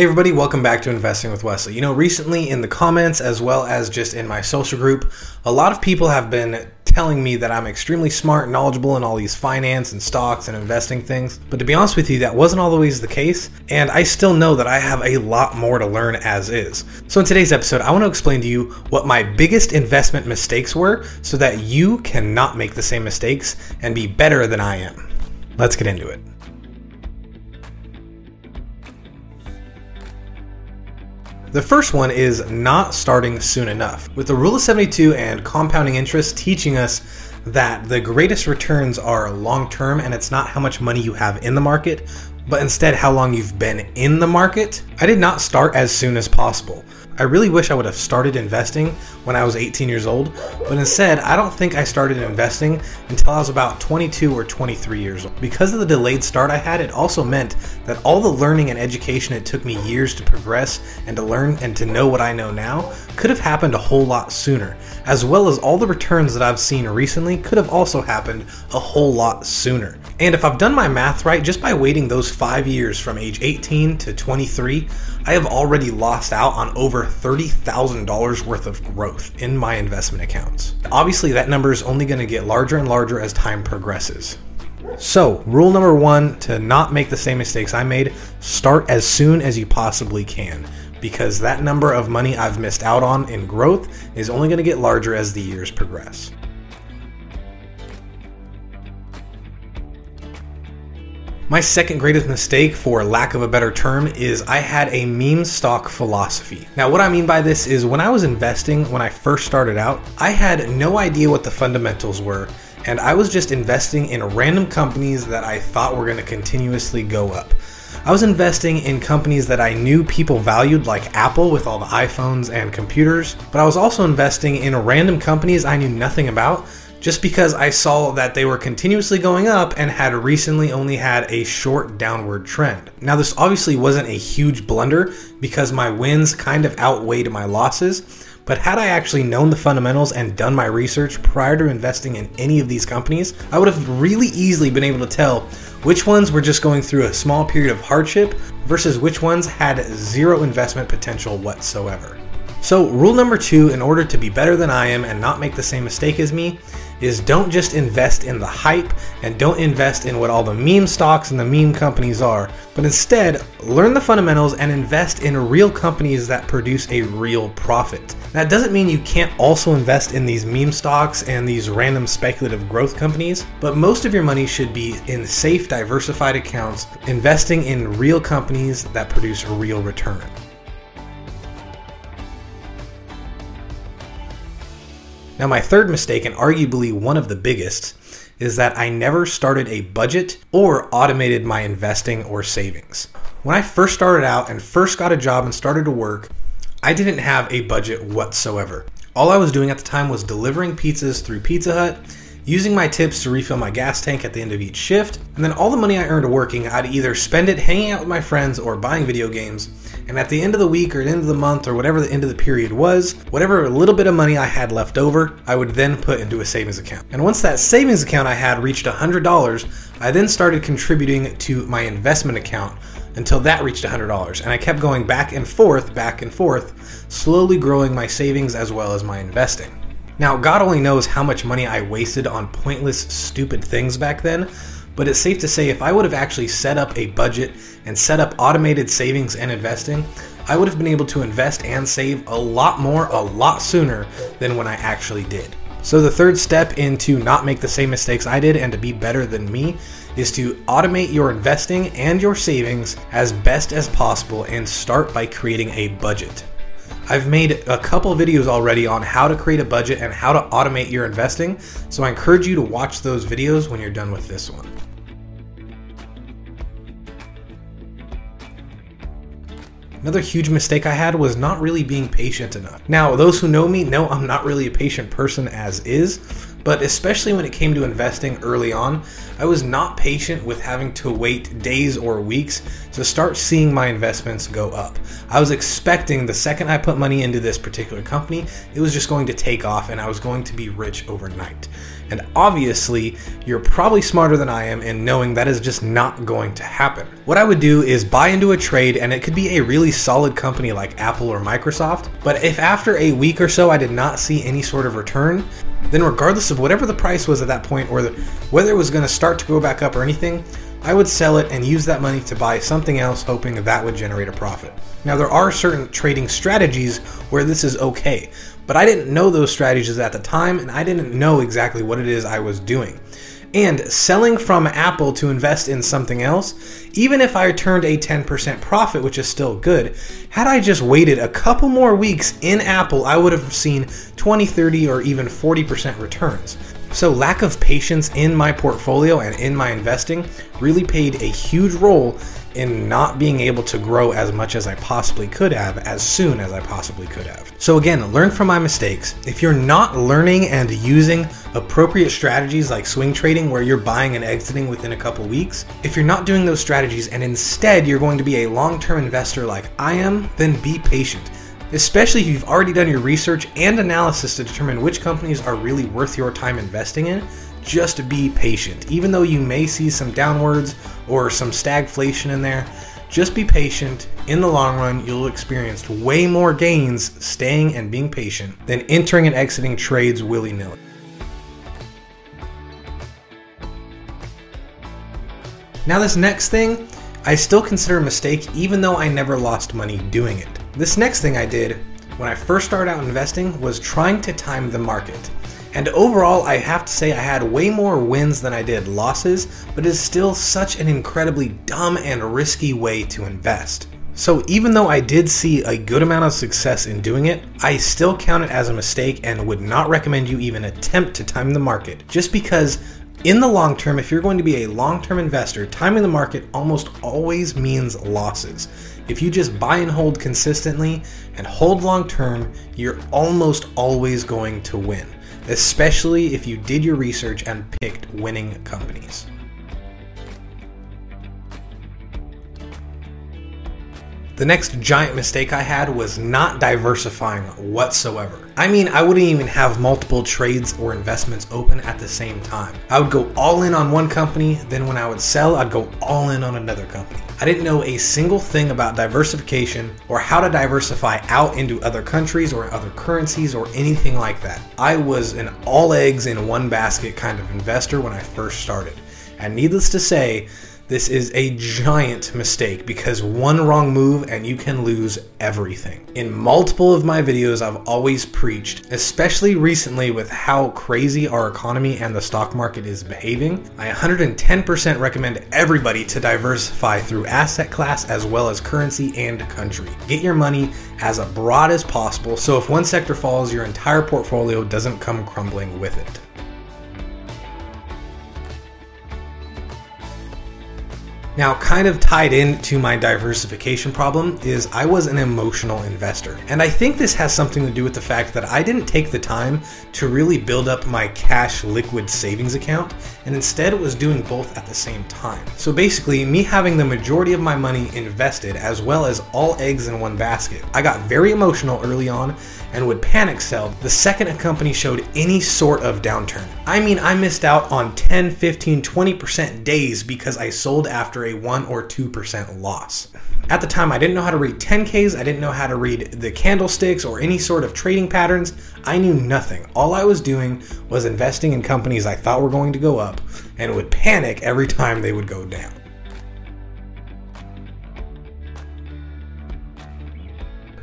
Hey everybody, welcome back to Investing with Wesley. You know, recently in the comments as well as just in my social group, a lot of people have been telling me that I'm extremely smart and knowledgeable in all these finance and stocks and investing things. But to be honest with you, that wasn't always the case, and I still know that I have a lot more to learn as is. So in today's episode, I want to explain to you what my biggest investment mistakes were so that you cannot make the same mistakes and be better than I am. Let's get into it. The first one is not starting soon enough. With the rule of 72 and compounding interest teaching us that the greatest returns are long term and it's not how much money you have in the market, but instead how long you've been in the market, I did not start as soon as possible. I really wish I would have started investing when I was 18 years old, but instead, I don't think I started investing until I was about 22 or 23 years old. Because of the delayed start I had, it also meant that all the learning and education it took me years to progress and to learn and to know what I know now could have happened a whole lot sooner, as well as all the returns that I've seen recently could have also happened a whole lot sooner. And if I've done my math right, just by waiting those five years from age 18 to 23, I have already lost out on over $30,000 worth of growth in my investment accounts. Obviously, that number is only going to get larger and larger as time progresses. So, rule number one to not make the same mistakes I made start as soon as you possibly can because that number of money I've missed out on in growth is only going to get larger as the years progress. My second greatest mistake, for lack of a better term, is I had a meme stock philosophy. Now, what I mean by this is when I was investing, when I first started out, I had no idea what the fundamentals were, and I was just investing in random companies that I thought were going to continuously go up. I was investing in companies that I knew people valued, like Apple with all the iPhones and computers, but I was also investing in random companies I knew nothing about just because I saw that they were continuously going up and had recently only had a short downward trend. Now, this obviously wasn't a huge blunder because my wins kind of outweighed my losses. But had I actually known the fundamentals and done my research prior to investing in any of these companies, I would have really easily been able to tell which ones were just going through a small period of hardship versus which ones had zero investment potential whatsoever. So, rule number two in order to be better than I am and not make the same mistake as me is don't just invest in the hype and don't invest in what all the meme stocks and the meme companies are, but instead learn the fundamentals and invest in real companies that produce a real profit. That doesn't mean you can't also invest in these meme stocks and these random speculative growth companies, but most of your money should be in safe, diversified accounts, investing in real companies that produce real return. Now, my third mistake, and arguably one of the biggest, is that I never started a budget or automated my investing or savings. When I first started out and first got a job and started to work, I didn't have a budget whatsoever. All I was doing at the time was delivering pizzas through Pizza Hut, using my tips to refill my gas tank at the end of each shift, and then all the money I earned working, I'd either spend it hanging out with my friends or buying video games and at the end of the week or the end of the month or whatever the end of the period was, whatever little bit of money I had left over, I would then put into a savings account. And once that savings account I had reached $100, I then started contributing to my investment account until that reached $100. And I kept going back and forth, back and forth, slowly growing my savings as well as my investing. Now, God only knows how much money I wasted on pointless, stupid things back then, but it's safe to say if I would have actually set up a budget and set up automated savings and investing, I would have been able to invest and save a lot more a lot sooner than when I actually did. So the third step into not make the same mistakes I did and to be better than me is to automate your investing and your savings as best as possible and start by creating a budget. I've made a couple videos already on how to create a budget and how to automate your investing, so I encourage you to watch those videos when you're done with this one. Another huge mistake I had was not really being patient enough. Now, those who know me know I'm not really a patient person as is, but especially when it came to investing early on, I was not patient with having to wait days or weeks to start seeing my investments go up. I was expecting the second I put money into this particular company, it was just going to take off and I was going to be rich overnight. And obviously, you're probably smarter than I am in knowing that is just not going to happen. What I would do is buy into a trade, and it could be a really solid company like Apple or Microsoft. But if after a week or so I did not see any sort of return, then regardless of whatever the price was at that point or the, whether it was going to start to go back up or anything, I would sell it and use that money to buy something else, hoping that, would generate a profit. Now, there are certain trading strategies where this is okay, but I didn't know those strategies at the time and I didn't know exactly what it is I was doing. And selling from Apple to invest in something else, even if I turned a 10% profit, which is still good, had I just waited a couple more weeks in Apple, I would have seen 20, 30, or even 40% returns. So, lack of patience in my portfolio and in my investing really played a huge role in not being able to grow as much as I possibly could have as soon as I possibly could have. So, again, learn from my mistakes. If you're not learning and using appropriate strategies like swing trading, where you're buying and exiting within a couple weeks, if you're not doing those strategies and instead you're going to be a long term investor like I am, then be patient especially if you've already done your research and analysis to determine which companies are really worth your time investing in. Just be patient. Even though you may see some downwards or some stagflation in there, just be patient. In the long run, you'll experience way more gains staying and being patient than entering and exiting trades willy nilly. Now, this next thing, I still consider a mistake even though I never lost money doing it. This next thing I did when I first started out investing was trying to time the market. And overall, I have to say I had way more wins than I did losses, but it is still such an incredibly dumb and risky way to invest. So even though I did see a good amount of success in doing it, I still count it as a mistake and would not recommend you even attempt to time the market just because in the long term, if you're going to be a long term investor, timing the market almost always means losses. If you just buy and hold consistently and hold long term, you're almost always going to win, especially if you did your research and picked winning companies. The next giant mistake I had was not diversifying whatsoever. I mean, I wouldn't even have multiple trades or investments open at the same time. I would go all in on one company, then when I would sell, I'd go all in on another company. I didn't know a single thing about diversification or how to diversify out into other countries or other currencies or anything like that. I was an all eggs in one basket kind of investor when I first started. And needless to say, this is a giant mistake because one wrong move and you can lose everything. In multiple of my videos, I've always preached, especially recently with how crazy our economy and the stock market is behaving. I 110% recommend everybody to diversify through asset class as well as currency and country. Get your money as broad as possible so if one sector falls, your entire portfolio doesn't come crumbling with it. Now, kind of tied into my diversification problem is I was an emotional investor. And I think this has something to do with the fact that I didn't take the time to really build up my cash liquid savings account and instead was doing both at the same time. So basically, me having the majority of my money invested as well as all eggs in one basket, I got very emotional early on and would panic sell the second a company showed any sort of downturn. I mean, I missed out on 10, 15, 20% days because I sold after a 1 or 2% loss. At the time, I didn't know how to read 10Ks, I didn't know how to read the candlesticks or any sort of trading patterns. I knew nothing. All I was doing was investing in companies I thought were going to go up and would panic every time they would go down.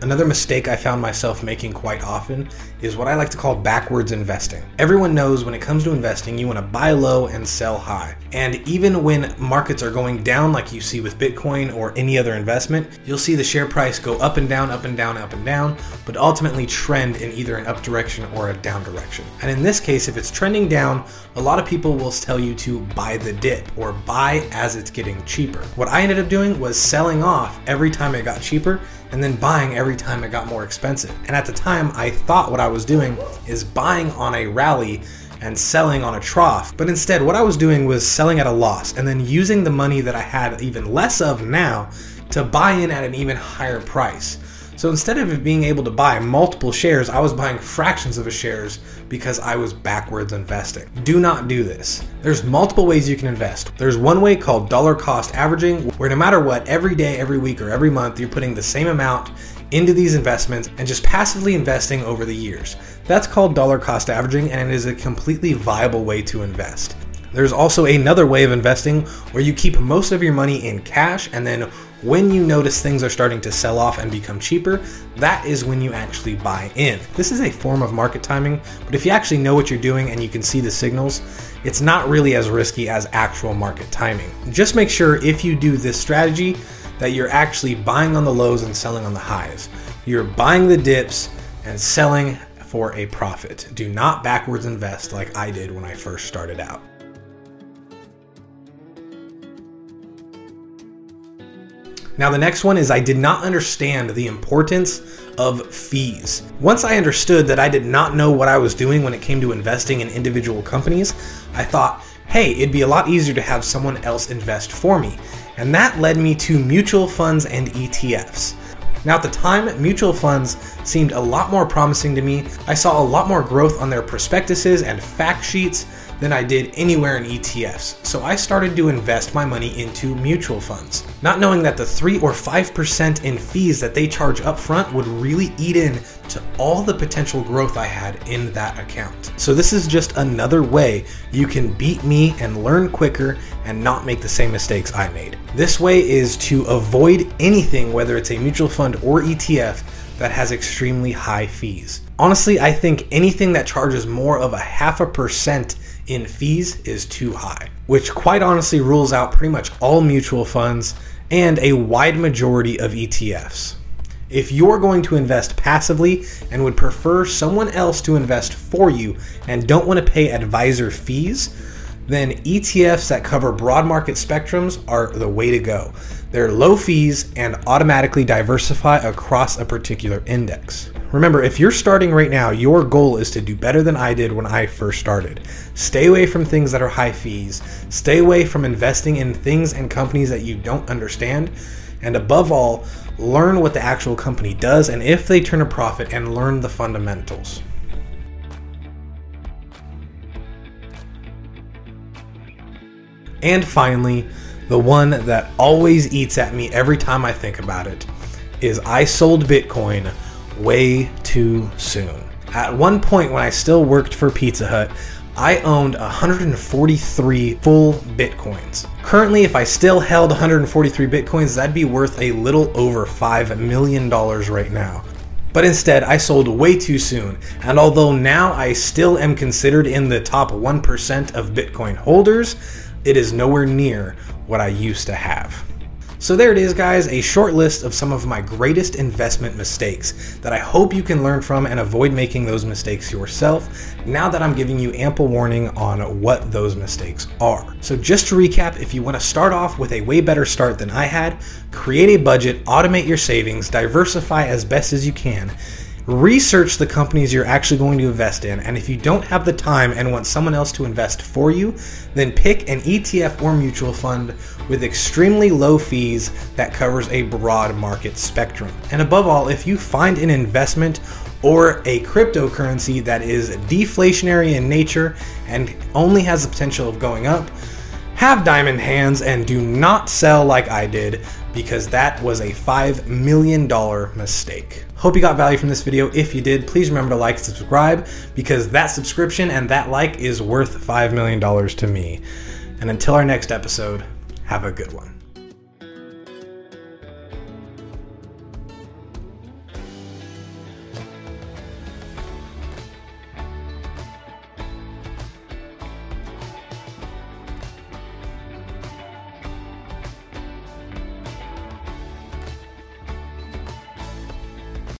Another mistake I found myself making quite often is what I like to call backwards investing. Everyone knows when it comes to investing, you want to buy low and sell high. And even when markets are going down, like you see with Bitcoin or any other investment, you'll see the share price go up and down, up and down, up and down, but ultimately trend in either an up direction or a down direction. And in this case, if it's trending down, a lot of people will tell you to buy the dip or buy as it's getting cheaper. What I ended up doing was selling off every time it got cheaper and then buying every time it got more expensive. And at the time, I thought what I was doing is buying on a rally and selling on a trough. But instead, what I was doing was selling at a loss and then using the money that I had even less of now to buy in at an even higher price. So instead of being able to buy multiple shares, I was buying fractions of a shares because I was backwards investing. Do not do this. There's multiple ways you can invest. There's one way called dollar cost averaging, where no matter what, every day, every week, or every month, you're putting the same amount into these investments and just passively investing over the years. That's called dollar cost averaging and it is a completely viable way to invest. There's also another way of investing where you keep most of your money in cash and then when you notice things are starting to sell off and become cheaper, that is when you actually buy in. This is a form of market timing, but if you actually know what you're doing and you can see the signals, it's not really as risky as actual market timing. Just make sure if you do this strategy that you're actually buying on the lows and selling on the highs. You're buying the dips and selling for a profit. Do not backwards invest like I did when I first started out. Now, the next one is I did not understand the importance of fees. Once I understood that I did not know what I was doing when it came to investing in individual companies, I thought, hey, it'd be a lot easier to have someone else invest for me. And that led me to mutual funds and ETFs. Now, at the time, mutual funds seemed a lot more promising to me. I saw a lot more growth on their prospectuses and fact sheets than I did anywhere in ETFs. So I started to invest my money into mutual funds, not knowing that the 3 or 5% in fees that they charge up front would really eat in to all the potential growth I had in that account. So this is just another way you can beat me and learn quicker and not make the same mistakes I made. This way is to avoid anything, whether it's a mutual fund or ETF, that has extremely high fees. Honestly, I think anything that charges more of a half a percent in fees is too high, which quite honestly rules out pretty much all mutual funds and a wide majority of ETFs. If you're going to invest passively and would prefer someone else to invest for you and don't want to pay advisor fees, then ETFs that cover broad market spectrums are the way to go. They're low fees and automatically diversify across a particular index. Remember, if you're starting right now, your goal is to do better than I did when I first started. Stay away from things that are high fees, stay away from investing in things and companies that you don't understand, and above all, learn what the actual company does and if they turn a profit and learn the fundamentals. And finally, the one that always eats at me every time I think about it is I sold Bitcoin way too soon. At one point, when I still worked for Pizza Hut, I owned 143 full Bitcoins. Currently, if I still held 143 Bitcoins, that'd be worth a little over $5 million right now. But instead, I sold way too soon, and although now I still am considered in the top 1% of Bitcoin holders, it is nowhere near what I used to have. So there it is, guys, a short list of some of my greatest investment mistakes that I hope you can learn from and avoid making those mistakes yourself now that I'm giving you ample warning on what those mistakes are. So just to recap, if you want to start off with a way better start than I had, create a budget, automate your savings, diversify as best as you can, research the companies you're actually going to invest in. And if you don't have the time and want someone else to invest for you, then pick an ETF or mutual fund with extremely low fees that covers a broad market spectrum. And above all, if you find an investment or a cryptocurrency that is deflationary in nature and only has the potential of going up, have diamond hands and do not sell like I did because that was a $5 million mistake. Hope you got value from this video. If you did, please remember to like and subscribe because that subscription and that like is worth $5 million to me. And until our next episode, have a good one.